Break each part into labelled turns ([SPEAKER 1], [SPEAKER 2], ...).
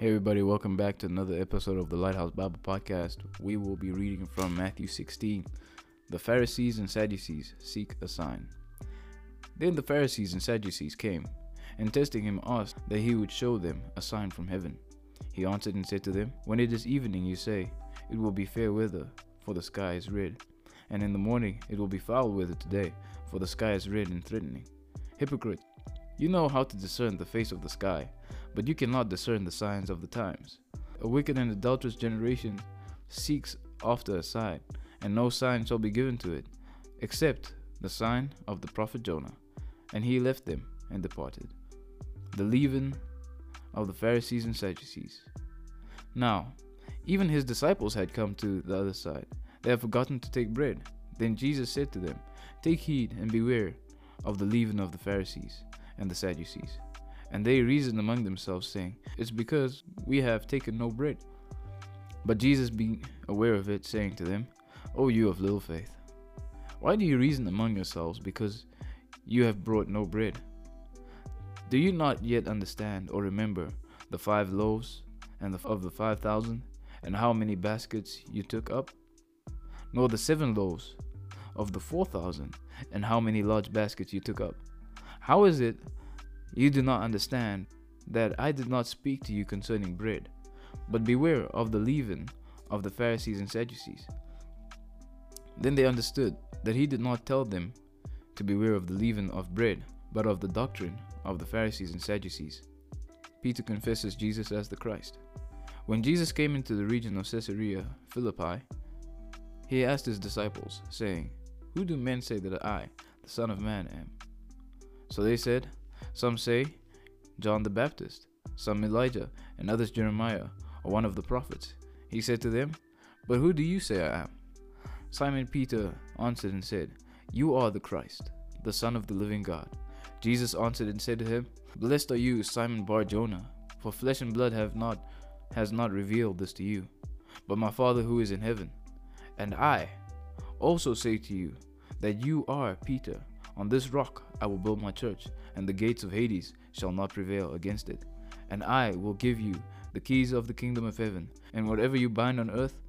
[SPEAKER 1] Hey, everybody, welcome back to another episode of the Lighthouse Bible Podcast. We will be reading from Matthew 16. The Pharisees and Sadducees seek a sign. Then the Pharisees and Sadducees came, and testing him asked that he would show them a sign from heaven. He answered and said to them, When it is evening, you say, It will be fair weather, for the sky is red. And in the morning, it will be foul weather today, for the sky is red and threatening. Hypocrite, you know how to discern the face of the sky, but you cannot discern the signs of the times. A wicked and adulterous generation seeks after a sign, and no sign shall be given to it, except the sign of the prophet Jonah. And he left them and departed. The leaven of the Pharisees and Sadducees. Now, even his disciples had come to the other side. They had forgotten to take bread. Then Jesus said to them, Take heed and beware of the leaven of the Pharisees and the Sadducees. And they reasoned among themselves, saying, It's because we have taken no bread. But Jesus, being aware of it, saying to them, O you of little faith, why do you reason among yourselves because you have brought no bread? Do you not yet understand or remember the five loaves and the, of the five thousand, and how many baskets you took up? Nor the seven loaves of the four thousand, and how many large baskets you took up? How is it you do not understand that I did not speak to you concerning bread? But beware of the leaven of the Pharisees and Sadducees. Then they understood that he did not tell them to beware of the leaven of bread, but of the doctrine of the Pharisees and Sadducees. Peter confesses Jesus as the Christ. When Jesus came into the region of Caesarea Philippi, he asked his disciples, saying, Who do men say that I, the Son of Man, am? So they said, Some say John the Baptist, some Elijah, and others Jeremiah, or one of the prophets. He said to them, But who do you say I am? Simon Peter answered and said, You are the Christ, the Son of the living God. Jesus answered and said to him, Blessed are you, Simon Bar Jonah, for flesh and blood have not has not revealed this to you, but my Father who is in heaven. And I also say to you that you are Peter. On this rock I will build my church, and the gates of Hades shall not prevail against it. And I will give you the keys of the kingdom of heaven, and whatever you bind on earth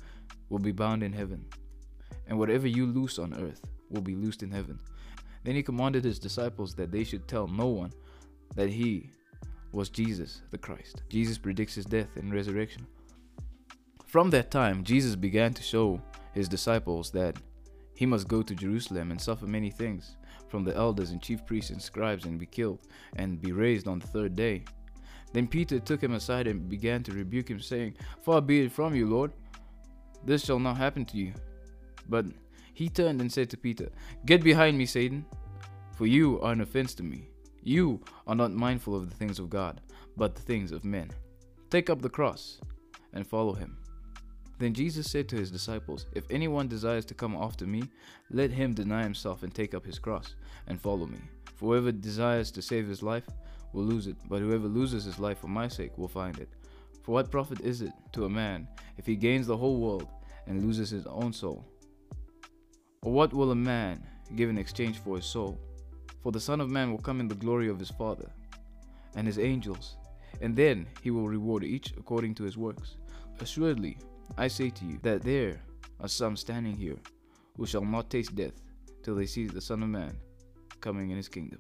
[SPEAKER 1] will be bound in heaven, and whatever you loose on earth will be loosed in heaven. Then he commanded his disciples that they should tell no one that he was Jesus the Christ. Jesus predicts his death and resurrection. From that time, Jesus began to show his disciples that he must go to Jerusalem and suffer many things from the elders and chief priests and scribes and be killed and be raised on the third day. Then Peter took him aside and began to rebuke him, saying, Far be it from you, Lord, this shall not happen to you. But he turned and said to Peter, Get behind me, Satan, for you are an offense to me. You are not mindful of the things of God, but the things of men. Take up the cross and follow him. Then Jesus said to his disciples, If anyone desires to come after me, let him deny himself and take up his cross and follow me. For whoever desires to save his life will lose it, but whoever loses his life for my sake will find it. For what profit is it to a man if he gains the whole world and loses his own soul? Or what will a man give in exchange for his soul? For the Son of Man will come in the glory of his Father and his angels, and then he will reward each according to his works. Assuredly, I say to you that there are some standing here who shall not taste death till they see the Son of Man coming in his kingdom.